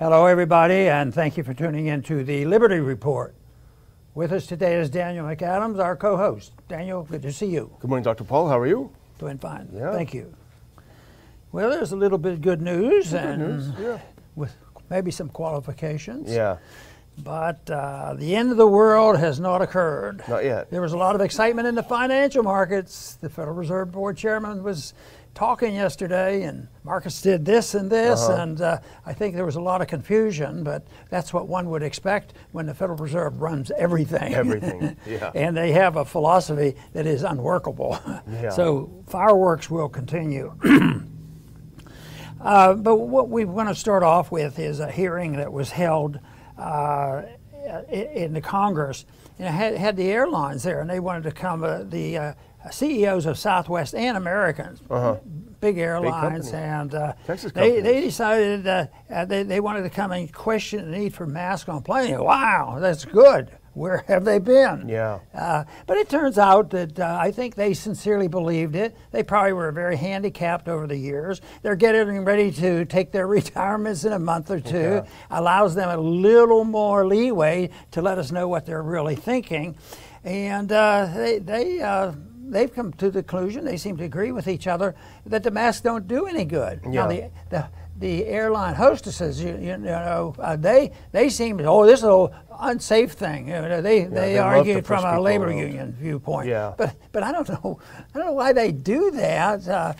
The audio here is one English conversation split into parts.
Hello, everybody, and thank you for tuning in to the Liberty Report. With us today is Daniel McAdams, our co host. Daniel, good to see you. Good morning, Dr. Paul. How are you? Doing fine. Yeah. Thank you. Well, there's a little bit of good news Good and news. Yeah. with maybe some qualifications. Yeah. But uh, the end of the world has not occurred. Not yet. There was a lot of excitement in the financial markets. The Federal Reserve Board chairman was talking yesterday, and Marcus did this and this, Uh-huh. and uh, I think there was a lot of confusion. But that's what one would expect when the Federal Reserve runs everything. Everything, yeah. and they have a philosophy that is unworkable. Yeah. So fireworks will continue. Uh, but what we want to start off with is a hearing that was held uh, in the Congress, and it had, had the airlines there, and they wanted to come. Uh, the uh, CEOs of Southwest and Americans, big airlines, company. and uh, Texas they, they decided uh, uh, they, they wanted to come and question the need for masks on planes. Wow, that's good. Where have they been? Yeah. Uh, but it turns out that uh, I think they sincerely believed it. They probably were very handicapped over the years. They're getting ready to take their retirements in a month or two. Yeah. Allows them a little more leeway to let us know what they're really thinking. And uh, they, they, uh, they've come to the conclusion, they seem to agree with each other, that the masks don't do any good. Now, Yeah. the, the, the airline hostesses, you, you know, uh, they they seem to, oh, this is an unsafe thing. You know, they they, they argued from a labor union viewpoint. Yeah. But but I don't know I don't know why they do that. Uh,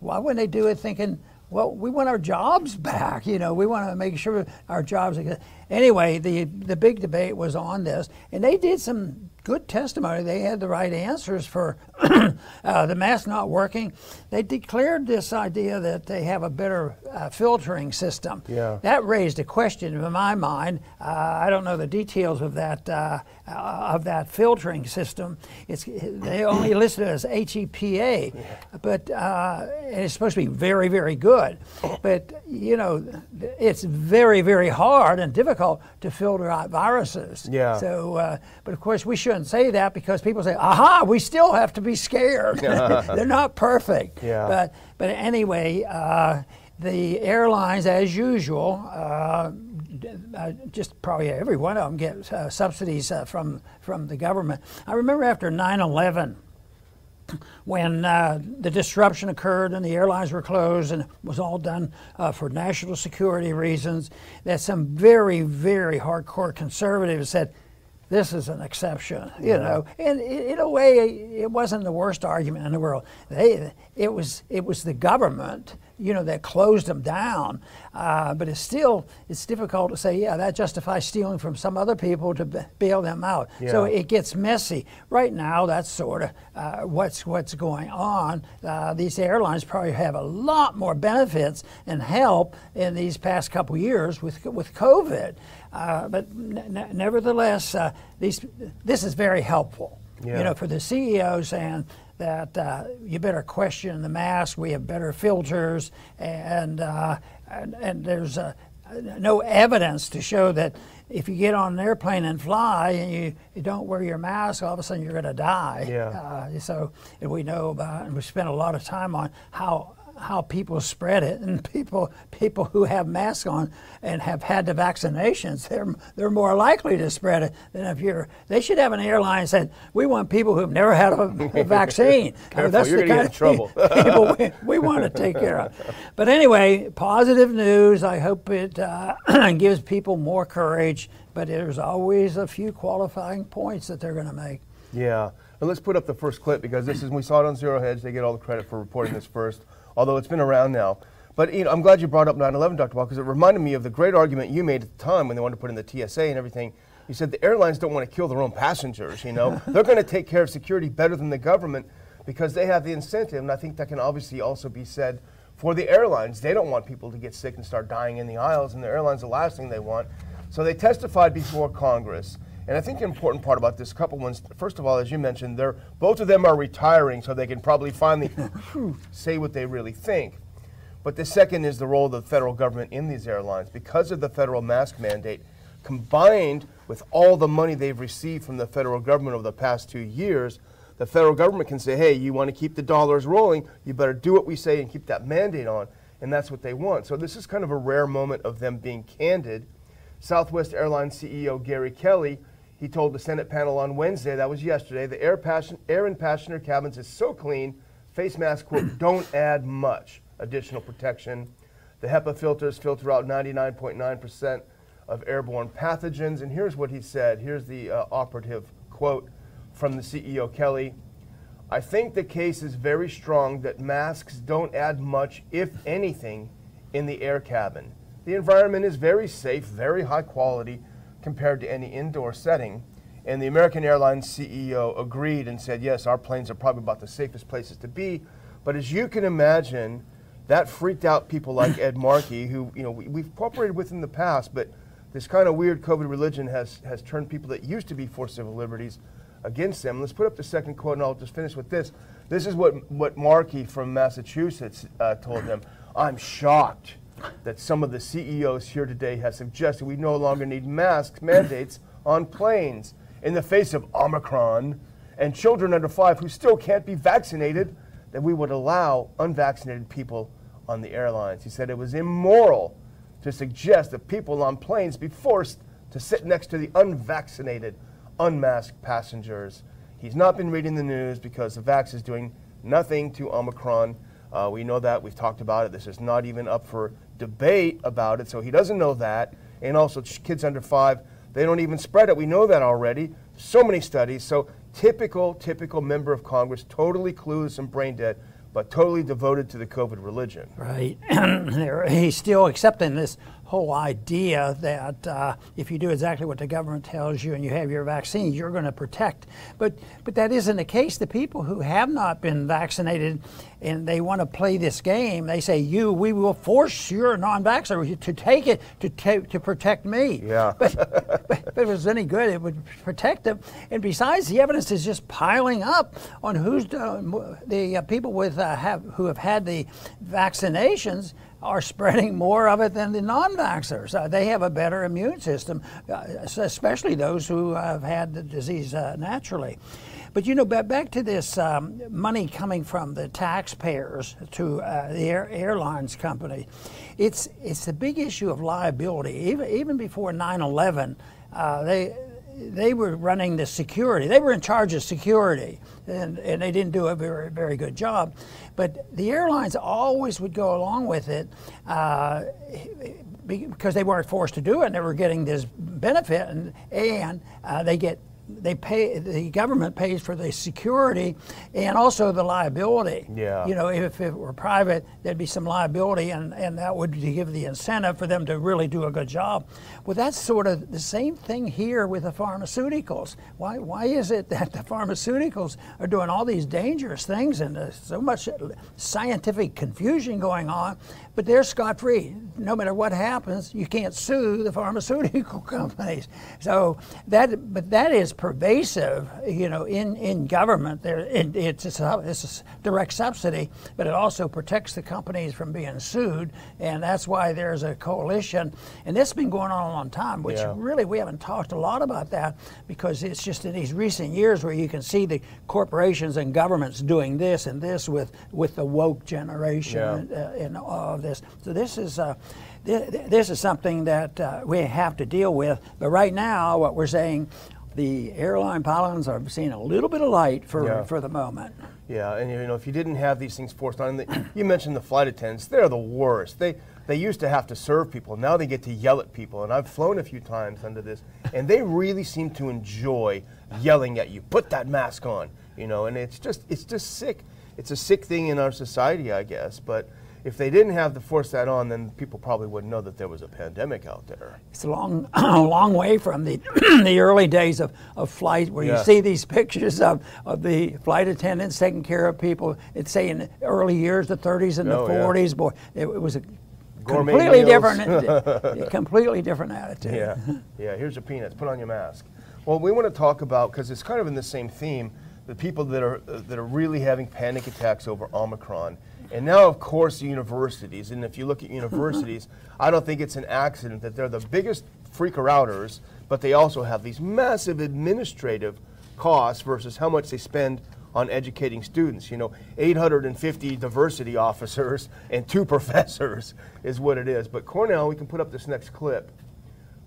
why wouldn't they do it thinking? Well, we want our jobs back. You know, we want to make sure our jobs. Are, good. anyway, the the big debate was on this, and they did some good testimony. They had the right answers for uh, the mask not working. They declared this idea that they have a better uh, filtering system. Yeah. That raised a question in my mind. Uh, I don't know the details of that uh, uh, of that filtering system. It's they only listed it as HEPA, but uh, and it's supposed to be very very good. But you know, it's very very hard and difficult to filter out viruses. Yeah. So, uh, but of course we shouldn't say that because people say, "Aha, we still have to be scared." They're not perfect. Yeah. But but anyway, uh, the airlines, as usual, uh, uh, just probably every one of them get uh, subsidies uh, from from the government. I remember after 9/11 when uh, the disruption occurred and the airlines were closed and it was all done uh, for national security reasons, that some very, very hardcore conservatives said, this is an exception, you know. And in a way, it wasn't the worst argument in the world. They, it was, it was the government, you know, that closed them down. Uh, but it's still, it's difficult to say, yeah, that justifies stealing from some other people to bail them out. So it gets messy. Right now, that's sort of uh, what's what's going on. Uh, these airlines probably have a lot more benefits and help in these past couple years with with COVID. Uh, but nevertheless, uh, these this is very helpful. Yeah. You know, for the CEO saying that uh, you better question the mask. We have better filters, and uh, and, and there's uh, no evidence to show that if you get on an airplane and fly and you, you don't wear your mask, all of a sudden you're going to die. Yeah. Uh, so and we know about, and we spent a lot of time on how how people spread it, and people people who have masks on and have had the vaccinations, they're they're more likely to spread it than if you're. They should have an airline said we want people who've never had a, a vaccine. I mean, Careful, you're the kind of people we, we want to take care of. But anyway, positive news. I hope it uh, gives people more courage. But there's always a few qualifying points that they're going to make. Yeah. And let's put up the first clip because this is we saw it on Zero Hedge. They get all the credit for reporting this first, although it's been around now. But you know, I'm glad you brought up 9/11, Dr. Paul, because it reminded me of the great argument you made at the time when they wanted to put in the TSA and everything. You said the airlines don't want to kill their own passengers. You know, they're going to take care of security better than the government because they have the incentive. And I think that can obviously also be said for the airlines. They don't want people to get sick and start dying in the aisles, and the airlines the last thing they want. So they testified before Congress. And I think the important part about this couple ones, first of all, as you mentioned, they're both of them are retiring, so they can probably finally say what they really think. But the second is the role of the federal government in these airlines. Because of the federal mask mandate, combined with all the money they've received from the federal government over the past two years, the federal government can say, hey, you want to keep the dollars rolling, you better do what we say and keep that mandate on. and that's what they want. So this is kind of a rare moment of them being candid. Southwest Airlines CEO Gary Kelly, he told the Senate panel on Wednesday, that was yesterday, the air, passion, air in passenger cabins is so clean, face masks, quote, don't add much additional protection. The HEPA filters filter out 99.9% of airborne pathogens. And here's what he said. Here's the uh, operative quote from the CEO Kelly. I think the case is very strong that masks don't add much, if anything, in the air cabin. The environment is very safe, very high quality compared to any indoor setting. And the American Airlines CEO agreed and said, yes, our planes are probably about the safest places to be. But as you can imagine, that freaked out people like Ed Markey, who you know we, have cooperated with in the past, but this kind of weird COVID religion has has turned people that used to be for civil liberties against them. Let's put up the second quote, and I'll just finish with this. This is what what Markey from Massachusetts uh, told them. I'm shocked that some of the CEOs here today have suggested we no longer need masks mandates on planes in the face of Omicron and children under five who still can't be vaccinated. That we would allow unvaccinated people on the airlines. He said it was immoral to suggest that people on planes be forced to sit next to the unvaccinated, unmasked passengers. He's not been reading the news because the vax is doing nothing to Omicron. Uh, we know that. We've talked about it. This is not even up for debate about it, so he doesn't know that. And also, kids under five, they don't even spread it. We know that already. So many studies. So, typical, typical member of Congress, totally clueless and brain dead but totally devoted to the COVID religion. Right. And He's still accepting this whole idea that uh, if you do exactly what the government tells you and you have your vaccine, you're going to protect. But but that isn't the case. The people who have not been vaccinated and they want to play this game, they say, "You, we will force your non-vaxxer to take it to to protect me." Yeah. But, but, if it was any good, it would protect them. And besides, the evidence is just piling up on who's uh, the uh, people with uh, have who have had the vaccinations are spreading more of it than the non vaxxers. Uh, they have a better immune system, uh, especially those who have had the disease uh, naturally. But you know, back to this um, money coming from the taxpayers to uh, the air, airlines company, it's it's the big issue of liability. Even even before 9/11, uh, they they were running the security. They were in charge of security, and, and they didn't do a very, very good job. But the airlines always would go along with it uh, because they weren't forced to do it, and they were getting this benefit, and, and uh, they get they pay the government pays for the security and also the liability. Yeah. You know, if it were private, there'd be some liability, and, and that would give the incentive for them to really do a good job. Well, that's sort of the same thing here with the pharmaceuticals. Why why is it that the pharmaceuticals are doing all these dangerous things and there's so much scientific confusion going on, but they're scot free. No matter what happens, you can't sue the pharmaceutical companies. So that but that is pervasive, you know, in, in government. There, it, it's, a, it's a direct subsidy, but it also protects the companies from being sued, and that's why there's a coalition. And this has been going on a long time, which yeah. really we haven't talked a lot about that because it's just in these recent years where you can see the corporations and governments doing this and this with, with the woke generation yeah. and, uh, and all of this. So this is. Uh, this is something that uh, we have to deal with. But right now, what we're saying, the airline pilots are seeing a little bit of light for, yeah. for the moment. Yeah, and you know, if you didn't have these things forced on, you mentioned the flight attendants, they're the worst. They, they used to have to serve people, now they get to yell at people. And I've flown a few times under this, and they really seem to enjoy yelling at you. Put that mask on, you know, and it's just, it's just sick. It's a sick thing in our society, I guess, but if they didn't have to force that on, then people probably wouldn't know that there was a pandemic out there. It's a long, a long way from the the early days of, of flight, where you see these pictures of, of the flight attendants taking care of people. It's say in the early years, the 30s and oh, the 40s. Yeah. Boy, it, it, was a Gourmet completely meals. different, completely different attitude. Yeah, yeah. Here's your peanuts. Put on your mask. Well, we want to talk about because it's kind of in the same theme. The people that are uh, that are really having panic attacks over Omicron and now, of course, universities. And if you look at universities, I don't think it's an accident that they're the biggest freaker outers, but they also have these massive administrative costs versus how much they spend on educating students. You know, 850 diversity officers and two professors is what it is. But Cornell, we can put up this next clip.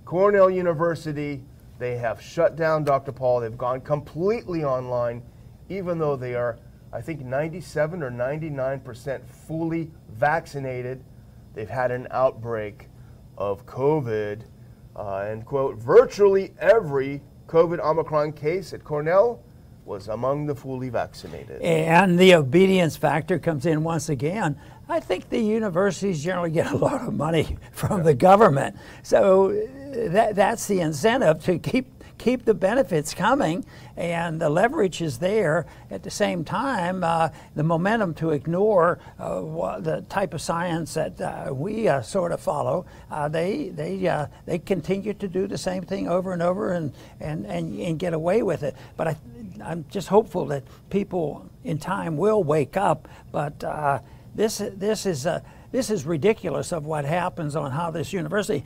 Cornell University, they have shut down Dr. Paul. They've gone completely online, even though they are, I think, 97 or 99% fully vaccinated. They've had an outbreak of COVID. Uh, and quote, virtually every COVID Omicron case at Cornell was among the fully vaccinated. And the obedience factor comes in once again. I think the universities generally get a lot of money from yeah. the government. So uh, that, that's the incentive to keep keep the benefits coming, and the leverage is there. At the same time, uh, the momentum to ignore uh, the type of science that uh, we uh, sort of follow, uh, they they uh, they continue to do the same thing over and over and and and, and get away with it. But I, I'm just hopeful that people in time will wake up. But this this is this is ridiculous of what happens on how this university.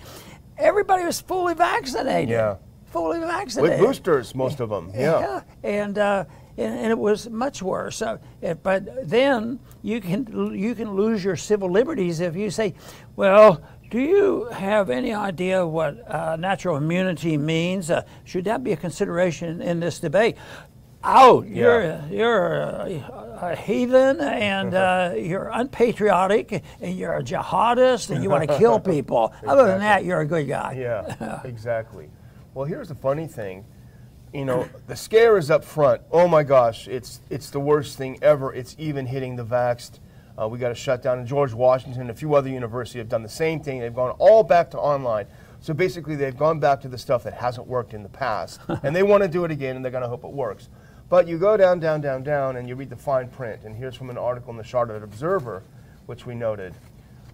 Everybody was fully vaccinated. Yeah fully vaccinated. With boosters, most of them. Yeah. yeah. And, uh, and, and, it was much worse. Uh, it, but then you can you can lose your civil liberties if you say, well, do you have any idea what uh, natural immunity means? Uh, should that be a consideration in this debate? Out! Yeah. You're you're a, a heathen and uh, you're unpatriotic and you're a jihadist and you want to kill people. exactly. Other than that, you're a good guy. Yeah, exactly. Well, here's the funny thing. You know, the scare is up front. Oh my gosh, it's it's the worst thing ever. It's even hitting the vaxxed. Uh, we got to shut down. And George Washington, a few other universities have done the same thing. They've gone all back to online. So basically, they've gone back to the stuff that hasn't worked in the past, and they want to do it again, and they're going to hope it works. But you go down, down, down, down, and you read the fine print. And here's from an article in the Charlotte Observer, which we noted.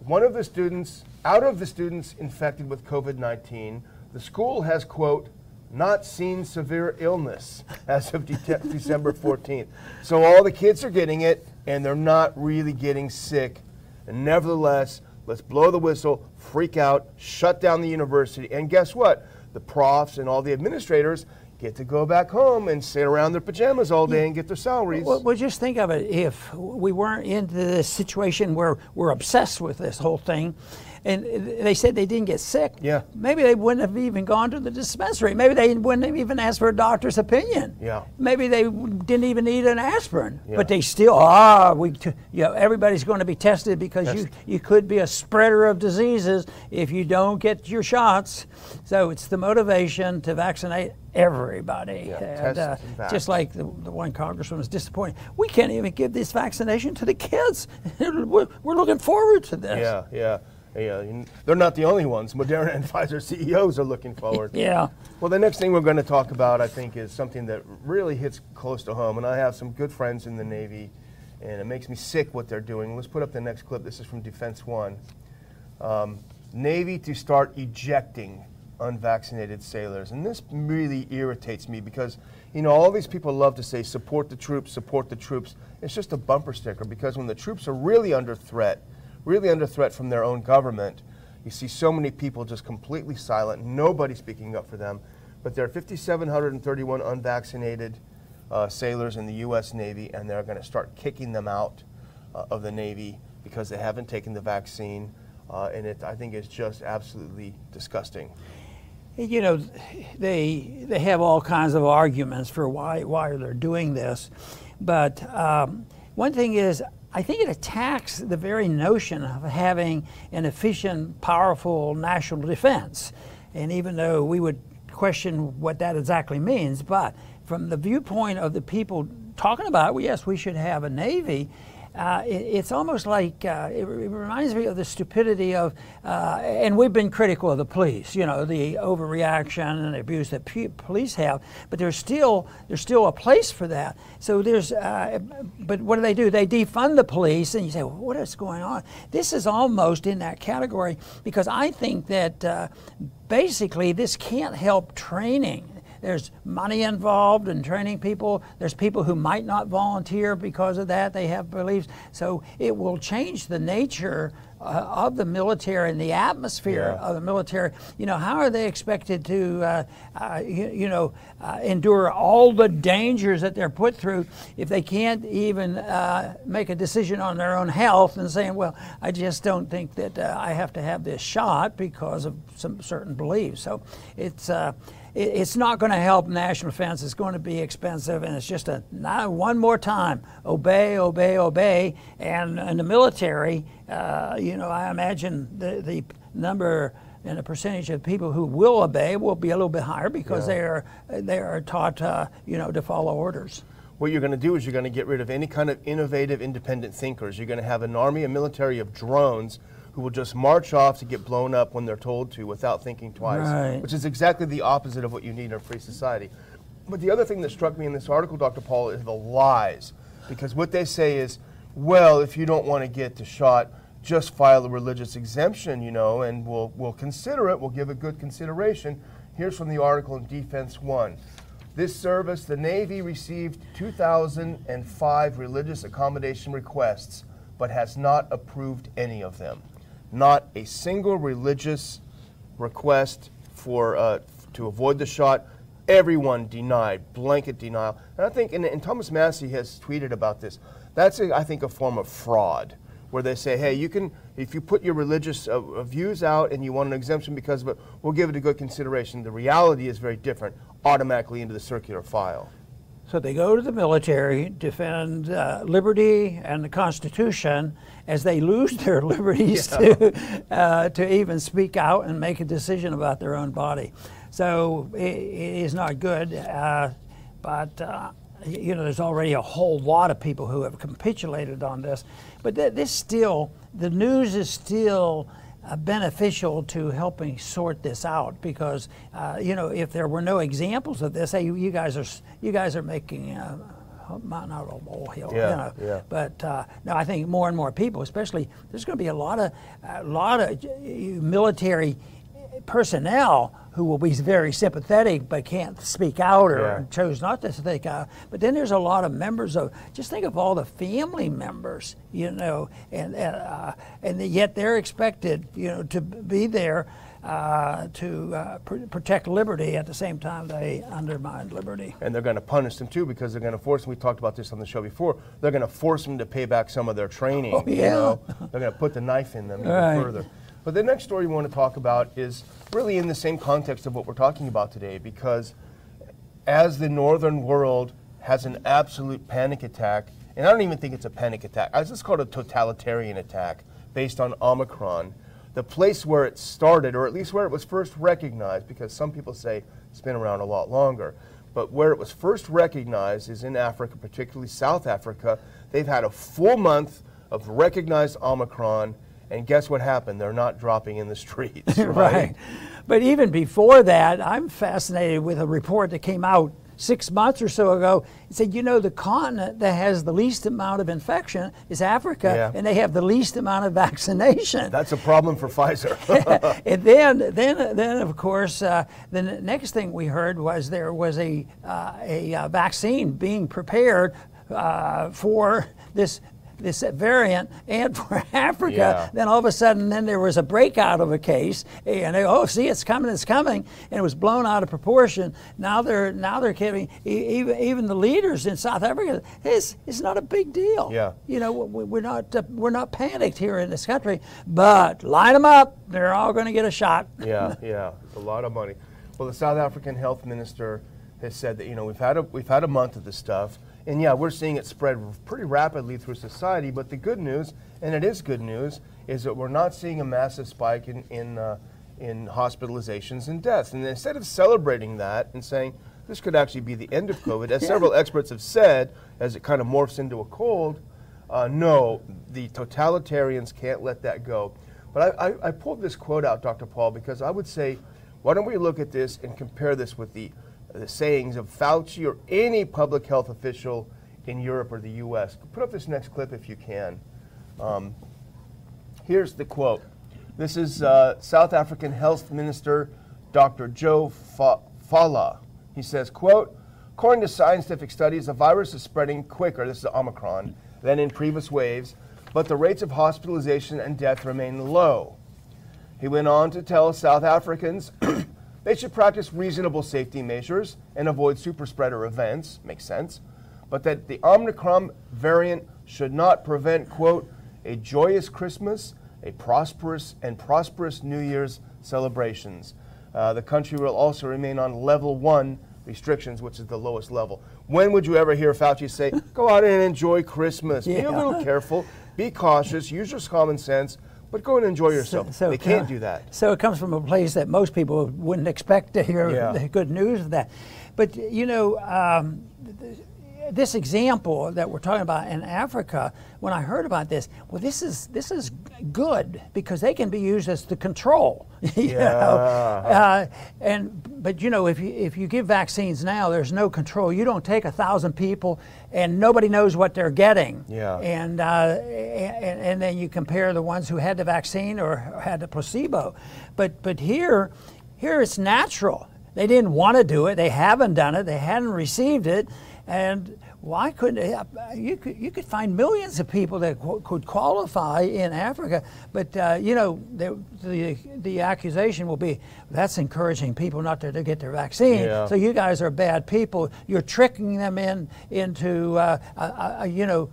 One of the students, out of the students infected with COVID 19, the school has, quote, not seen severe illness as of de- December 14th. So all the kids are getting it and they're not really getting sick. And nevertheless, let's blow the whistle, freak out, shut down the university. And guess what? The profs and all the administrators get to go back home and sit around their pajamas all day and get their salaries. Well, well, just think of it. If we weren't into this situation where we're obsessed with this whole thing, and they said they didn't get sick. Yeah. Maybe they wouldn't have even gone to the dispensary. Maybe they wouldn't have even asked for a doctor's opinion. Yeah. Maybe they didn't even need an aspirin. Yeah. But they still ah we t- you know everybody's going to be tested because Test. you you could be a spreader of diseases if you don't get your shots. So it's the motivation to vaccinate everybody. Yeah, and, uh, just like the, the one congressman was disappointed. We can't even give this vaccination to the kids. we're, we're looking forward to this. Yeah, yeah. Yeah, they're not the only ones. Moderna and Pfizer CEOs are looking forward. yeah. Well, the next thing we're going to talk about, I think, is something that really hits close to home. And I have some good friends in the Navy, and it makes me sick what they're doing. Let's put up the next clip. This is from Defense One. Um, Navy to start ejecting unvaccinated sailors. And this really irritates me because, you know, all these people love to say, support the troops, support the troops. It's just a bumper sticker because when the troops are really under threat, really under threat from their own government. You see so many people just completely silent, nobody speaking up for them. But there are 5,731 unvaccinated uh, sailors in the U.S. Navy, and they're going to start kicking them out uh, of the Navy because they haven't taken the vaccine. Uh, and it, I think it's just absolutely disgusting. You know, they, they have all kinds of arguments for why, why they're doing this. But um, one thing is, I think it attacks the very notion of having an efficient, powerful national defense. And even though we would question what that exactly means, but from the viewpoint of the people talking about, well, yes, we should have a Navy, uh, it, it's almost like uh, it, it, reminds me of the stupidity of, uh, and we've been critical of the police, you know, the overreaction and abuse that police have, but there's still there's still a place for that. So there's, uh, but what do they do? They defund the police, and you say, well, what is going on? This is almost in that category because I think that uh, basically this can't help training there's money involved in training people. There's people who might not volunteer because of that. They have beliefs. So it will change the nature uh, of the military and the atmosphere Yeah. of the military, you know, how are they expected to, uh, uh, you, you know, uh, endure all the dangers that they're put through if they can't even uh, make a decision on their own health and saying, well, I just don't think that uh, I have to have this shot because of some certain beliefs. So it's. It- it's not going to help national defense. It's going to be expensive, and it's just a now one more time: obey, obey, obey. And in the military, uh, you know, I imagine the the number and the percentage of people who will obey will be a little bit higher because Yeah. they are they are taught, uh, you know, to follow orders. What you're going to do is you're going to get rid of any kind of innovative, independent thinkers. You're going to have an army, a military of drones who will just march off to get blown up when they're told to without thinking twice, Right. which is exactly the opposite of what you need in a free society. But the other thing that struck me in this article, Dr. Paul, is the lies. Because what they say is, well, if you don't want to get the shot, just file a religious exemption, you know, and we'll, we'll consider it, we'll give it good consideration. Here's from the article in Defense One. This service, the Navy received 2005 religious accommodation requests, but has not approved any of them. Not a single religious request for uh, to avoid the shot. Everyone denied, blanket denial. And I think, and, and Thomas Massie has tweeted about this. That's, a, I think, a form of fraud, where they say, hey, you can, if you put your religious uh, uh, views out and you want an exemption because of it, we'll give it a good consideration. The reality is very different, automatically into the circular file. So they go to the military, defend uh, liberty and the Constitution, as they lose their liberties to, uh, to even speak out and make a decision about their own body. So it, it is not good. Uh, but uh, you know, there's already a whole lot of people who have capitulated on this. But th- this still, the news is still uh, beneficial to helping sort this out because uh, you know if there were no examples of this, hey, you, you guys are you guys are making uh, a mountain out of a molehill. Yeah, you know. yeah. But uh, no, I think more and more people, especially there's going to be a lot of a lot of uh, military personnel who will be very sympathetic but can't speak out or Yeah. chose not to speak out. But then there's a lot of members of. Just think of all the family members, you know, and uh, and yet they're expected, you know, to be there. Uh, to uh, pr- protect liberty at the same time they undermine liberty. And they're going to punish them too because they're going to force them. We talked about this on the show before. They're going to force them to pay back some of their training. Oh, you yeah. know? They're going to put the knife in them even Right. further. But the next story we want to talk about is really in the same context of what we're talking about today because as the northern world has an absolute panic attack, and I don't even think it's a panic attack, I just call it a totalitarian attack based on Omicron. The place where it started, or at least where it was first recognized, because some people say it's been around a lot longer, but where it was first recognized is in Africa, particularly South Africa. They've had a full month of recognized Omicron, and guess what happened? They're not dropping in the streets. Right. right. But even before that, I'm fascinated with a report that came out six months or so ago. It said, you know, the continent that has the least amount of infection is Africa, Yeah. and they have the least amount of vaccination. That's a problem for Pfizer. and then, then, then of course, uh, the n- next thing we heard was there was a uh, a uh, vaccine being prepared uh, for this this variant and for Africa. Yeah. Then all of a sudden, then there was a breakout of a case, and they, oh, see, it's coming, it's coming, and it was blown out of proportion. Now they're now they're giving e- even even the leaders in South Africa. It's it's not a big deal. Yeah. You know, we- we're not uh, we're not panicked here in this country, but line them up. They're all going to get a shot. yeah, yeah, it's a lot of money. Well, the South African health minister has said that you know we've had a we've had a month of this stuff, and yeah, we're seeing it spread pretty rapidly through society. But the good news, and it is good news, is that we're not seeing a massive spike in in uh, in hospitalizations and deaths. And instead of celebrating that and saying this could actually be the end of COVID, as several experts have said, as it kind of morphs into a cold, uh, no, the totalitarians can't let that go. But I, I, I pulled this quote out, Dr. Paul, because I would say, why don't we look at this and compare this with the, the sayings of Fauci or any public health official in Europe or the U.S. Put up this next clip if you can. Um, here's the quote. This is uh, South African Health Minister Dr. Joe Fa- Fala. He says, quote, according to scientific studies, the virus is spreading quicker, this is Omicron, than in previous waves. but the rates of hospitalization and death remain low. He went on to tell South Africans they should practice reasonable safety measures and avoid super spreader events, makes sense, but that the Omicron variant should not prevent, quote, a joyous Christmas, a prosperous and prosperous New Year's celebrations. Uh, the country will also remain on level one restrictions, which is the lowest level. When would you ever hear Fauci say, go out and enjoy Christmas? Be a little careful, be cautious, use your common sense, but go and enjoy yourself. they it can't com- do that. So it comes from a place that most people wouldn't expect to hear Yeah. the good news of that. But you know, um, this example that we're talking about in Africa, when I heard about this, well, this is this is good because they can be used as the control. you Yeah. know? Uh, and but you know, if you if you give vaccines now, there's no control. You don't take a thousand people, and nobody knows what they're getting. Yeah. And, uh, and and then you compare the ones who had the vaccine or had the placebo, but but here, here it's natural. They didn't want to do it. They haven't done it. They hadn't received it, and why couldn't you could you could find millions of people that qu- could qualify in Africa, but uh, you know the, the the accusation will be that's encouraging people not to, to get their vaccine. Yeah. So you guys are bad people. You're tricking them in into uh, you know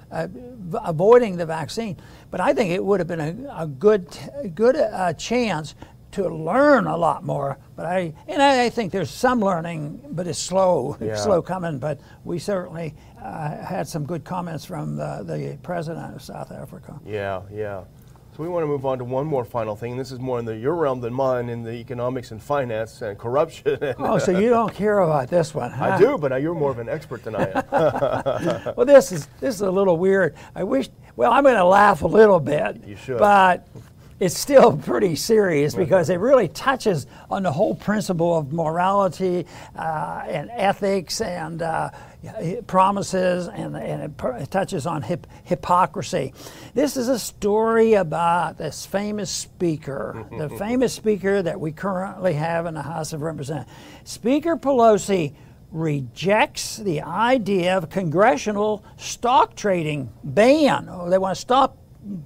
avoiding the vaccine. But I think it would have been a, a good good uh, chance to learn a lot more. But I and I, I think there's some learning, but it's slow, Yeah. slow coming. But we certainly uh, had some good comments from the, the president of South Africa. Yeah, yeah. So we want to move on to one more final thing. This is more in the, your realm than mine in the economics and finance and corruption. Oh, so you don't care about this one? I do, but you're more of an expert than I am. well, this is this is a little weird. I wish. Well, I'm going to laugh a little bit. You should. But it's still pretty serious because it really touches on the whole principle of morality uh, and ethics and uh, promises, and, and it, pr- it touches on hip, hypocrisy. This is a story about this famous speaker, the famous speaker that we currently have in the House of Representatives. Speaker Pelosi rejects the idea of congressional stock trading ban. Oh, they want to stop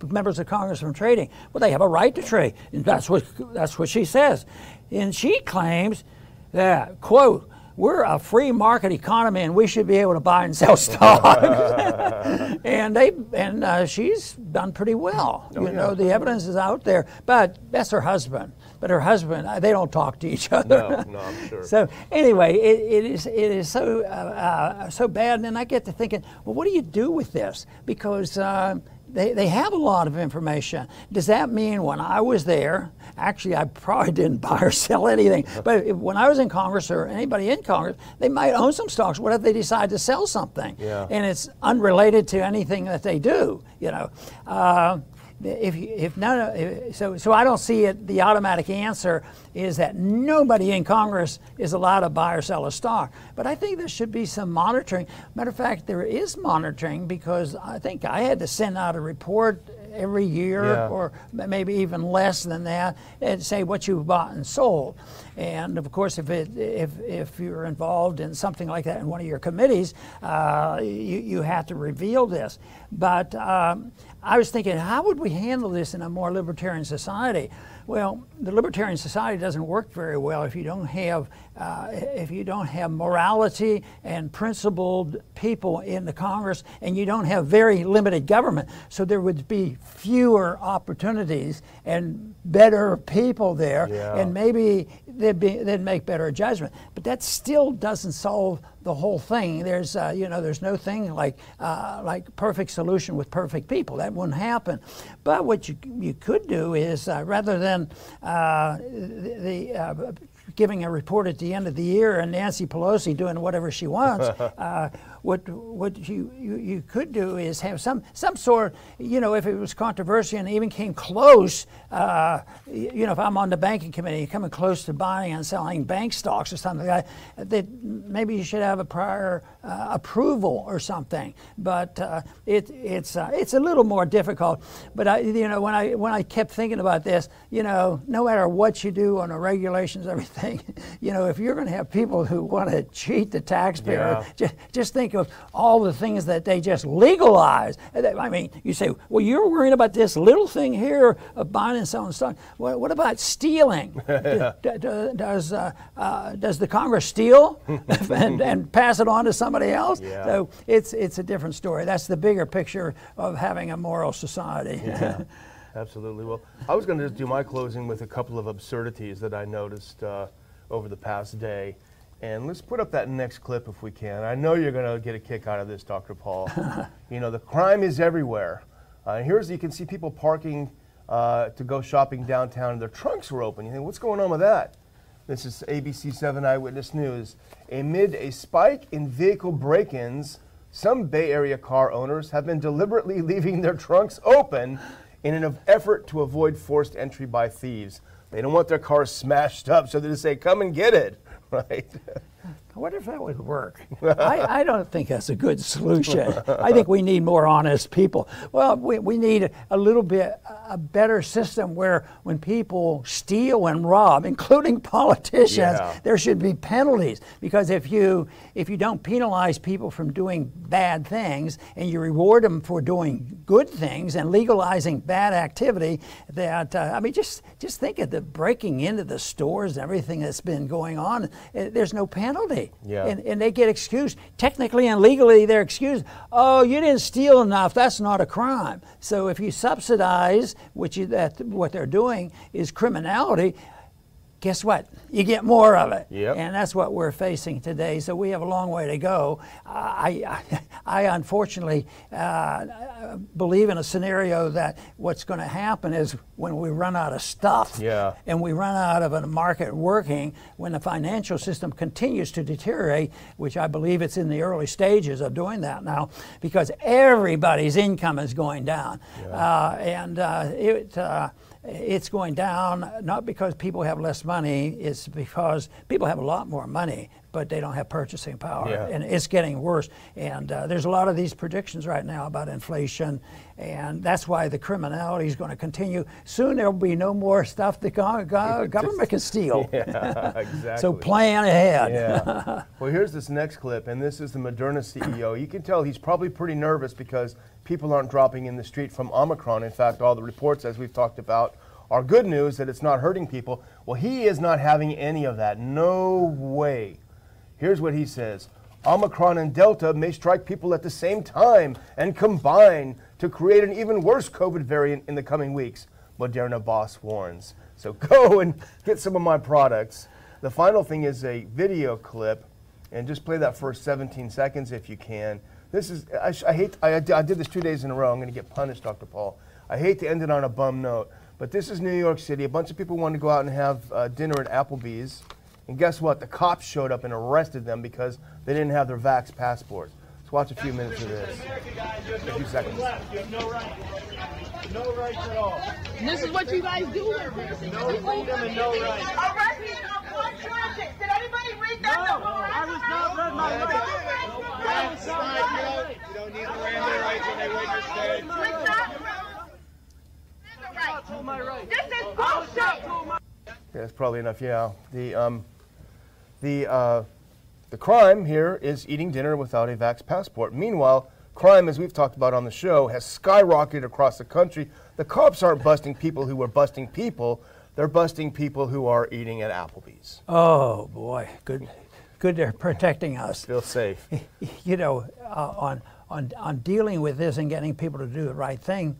members of Congress from trading. Well, they have a right to trade. And that's what that's what she says. And she claims that quote we're a free market economy and we should be able to buy and sell stock. and they and uh, she's done pretty well. you know, the evidence is out there. But that's her husband. But her husband, uh, they don't talk to each other. no, no, I'm sure. So anyway, it, it is it is so uh, uh, so bad, and then I get to thinking, well, what do you do with this? Because uh, they, they have a lot of information. Does that mean when I was there, actually I probably didn't buy or sell anything, but if, when I was in Congress or anybody in Congress, they might own some stocks. What if they decide to sell something? Yeah. And it's unrelated to anything that they do, you know. Uh, if, if so, so I don't see it, the automatic answer is that nobody in Congress is allowed to buy or sell a stock. But I think there should be some monitoring. Matter of fact, there is monitoring because I think I had to send out a report every year Yeah. or maybe even less than that and say what you've bought and sold. And of course, if it if if you're involved in something like that in one of your committees, uh, you you have to reveal this. But um, I was thinking, how would we handle this in a more libertarian society? Well, the libertarian society doesn't work very well if you don't have uh, if you don't have morality and principled people in the Congress, and you don't have very limited government. So there would be fewer opportunities and better people there, Yeah. and maybe they'd be they'd make better judgment. But that still doesn't solve the whole thing. There's uh, you know there's no thing like uh, like perfect solution with perfect people. That wouldn't happen. But what you you could do is uh, rather than uh, the, the uh, giving a report at the end of the year and Nancy Pelosi doing whatever she wants. what what you, you, you could do is have some some sort. You know, if it was controversial and even came close. Uh, you know, if I'm on the banking committee, coming close to buying and selling bank stocks or something like that, that maybe you should have a prior uh, approval or something. But uh, it it's uh, it's a little more difficult. But I you know when I when I kept thinking about this, you know, no matter what you do on the regulations, everything, you know, if you're going to have people who want to cheat the taxpayer, Yeah. just, just think think of all the things that they just legalize. I mean, you say, well, you're worrying about this little thing here of buying and selling stock. What, what about stealing? does, uh, uh, does the Congress steal and, and pass it on to somebody else? Yeah. So it's, it's a different story. That's the bigger picture of having a moral society. Yeah. Absolutely. Well, I was going to just do my closing with a couple of absurdities that I noticed uh, over the past day. And let's put up that next clip if we can. I know you're going to get a kick out of this, Dr. Paul. you know, the crime is everywhere. Uh, here's, you can see people parking uh, to go shopping downtown and their trunks are open. You think, what's going on with that? This is ABC 7 Eyewitness News. Amid a spike in vehicle break ins, some Bay Area car owners have been deliberately leaving their trunks open in an effort to avoid forced entry by thieves. They don't want their cars smashed up, so they just say, come and get it, right? Wonder if that would work. I, I, don't think that's a good solution. I think we need more honest people. Well, we, we need a little bit a better system where when people steal and rob, including politicians, yeah. there should be penalties. Because if you if you don't penalize people from doing bad things and you reward them for doing good things and legalizing bad activity, that uh, I mean, just just think of the breaking into the stores and everything that's been going on. Eh, there's no penalty. Yeah. And, and they get excused. Technically and legally, they're excused. Oh, you didn't steal enough. That's not a crime. So if you subsidize, which you, that what they're doing is criminality, guess what? You get more of it. Yep. And that's what we're facing today. So we have a long way to go. I, I, I unfortunately uh, believe in a scenario that what's going to happen is when we run out of stuff yeah. and we run out of a market working, when the financial system continues to deteriorate, which I believe it's in the early stages of doing that now, because everybody's income is going down. Yeah. Uh, and uh, it, uh, it's going down not because people have less money, it's because people have a lot more money, but they don't have purchasing power. Yeah. And it's getting worse. And uh, there's a lot of these predictions right now about inflation, and that's why the criminality is going to continue. Soon there will be no more stuff the go- go- government can steal. Yeah, exactly. so plan ahead. Yeah. well, here's this next clip, and this is the Moderna CEO. You can tell he's probably pretty nervous because people aren't dropping in the street from Omicron. In fact, all the reports, as we've talked about, are good news that it's not hurting people. Well, he is not having any of that. No way. Here's what he says Omicron and Delta may strike people at the same time and combine to create an even worse COVID variant in the coming weeks, Moderna boss warns. So go and get some of my products. The final thing is a video clip, and just play that first 17 seconds if you can. This is, I, I hate, I, I did this two days in a row. I'm going to get punished, Dr. Paul. I hate to end it on a bum note, but this is New York City. A bunch of people want to go out and have uh, dinner at Applebee's. And guess what? The cops showed up and arrested them because they didn't have their vax passports. Let's watch a few minutes of this. A few seconds. You have no rights. No rights at all. This is what you guys do. No freedom and no rights. Arrested on what charges? Did anybody read that? No, I was not read my rights. That's right. You don't need the Miranda rights when they witness stay. my rights. This is bullshit. Yeah, that's probably enough. Yeah. The um, the uh, the crime here is eating dinner without a vax passport. Meanwhile, crime, as we've talked about on the show, has skyrocketed across the country. The cops aren't busting people who are busting people; they're busting people who are eating at Applebee's. Oh boy, good, good they're protecting us. Feel safe. You know, uh, on on on dealing with this and getting people to do the right thing.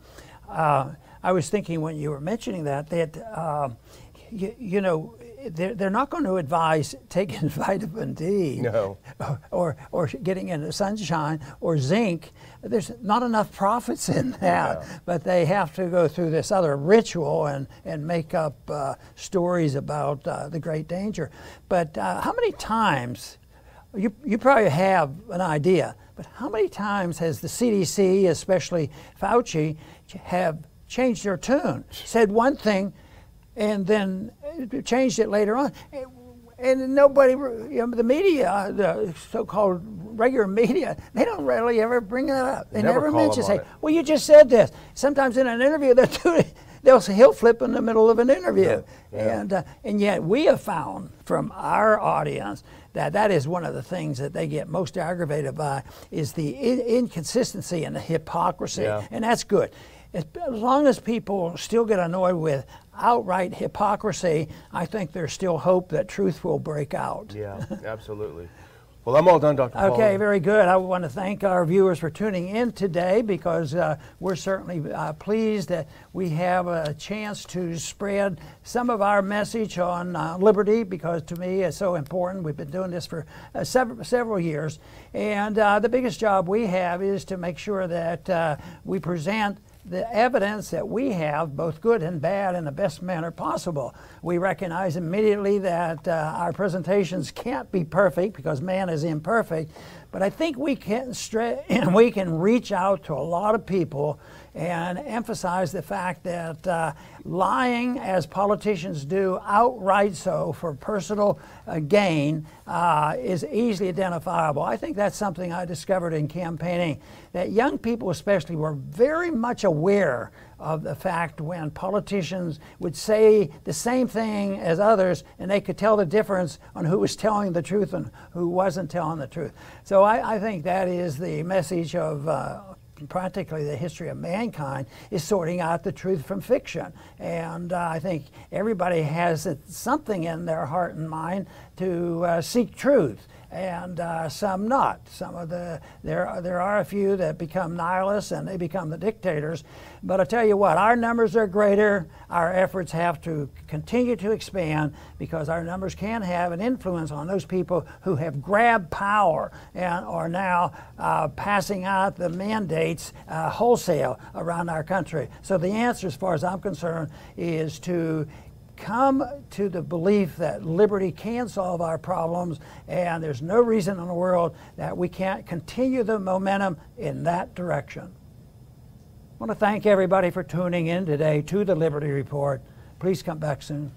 Uh, I was thinking when you were mentioning that that uh, you, you know they're, they're not going to advise taking vitamin D No. or, or getting into sunshine or zinc. There's not enough profits in that, Yeah. but they have to go through this other ritual and, and make up uh, stories about uh, the great danger. But uh, how many times, you, you probably have an idea, but how many times has the CDC, especially Fauci, have changed their tune? Said one thing and then changed it later on. And nobody, you know, the media, the so-called regular media, they don't really ever bring it up. They Never never, mention, say, it. "Well, you just said this." Sometimes in an interview, they're doing, they'll he'll flip in the middle of an interview, Yeah. and uh, and yet we have found from our audience that that is one of the things that they get most aggravated by is the in- inconsistency and the hypocrisy, Yeah. and that's good. As, as long as people still get annoyed with outright hypocrisy, I think there's still hope that truth will break out. Yeah, absolutely. Well, I'm all done, Dr. Paul. Okay, very good. I want to thank our viewers for tuning in today because uh, we're certainly uh, pleased that we have a chance to spread some of our message on uh, liberty because to me it's so important. We've been doing this for uh, several, several years. And uh, the biggest job we have is to make sure that uh, we present the evidence that we have, both good and bad, in the best manner possible. We recognize immediately that uh, our presentations can't be perfect because man is imperfect, but I think we can stre- we can reach out to a lot of people and emphasize the fact that uh, lying, as politicians do, outright so for personal uh, gain, uh, is easily identifiable. I think that's something I discovered in campaigning that young people, especially, were very much aware of the fact when politicians would say the same thing as others and they could tell the difference on who was telling the truth and who wasn't telling the truth. So I, I think that is the message of. Practically the history of mankind is sorting out the truth from fiction. And uh, I think everybody has something in their heart and mind to uh, seek truth. And uh, some not. Some of the there are, there are a few that become nihilists and they become the dictators. But I tell you what, our numbers are greater. Our efforts have to continue to expand because our numbers can have an influence on those people who have grabbed power and are now uh, passing out the mandates uh, wholesale around our country. So the answer, as far as I'm concerned, is to come to the belief that liberty can solve our problems, and there's no reason in the world that we can't continue the momentum in that direction. I want to thank everybody for tuning in today to the Liberty Report. Please come back soon.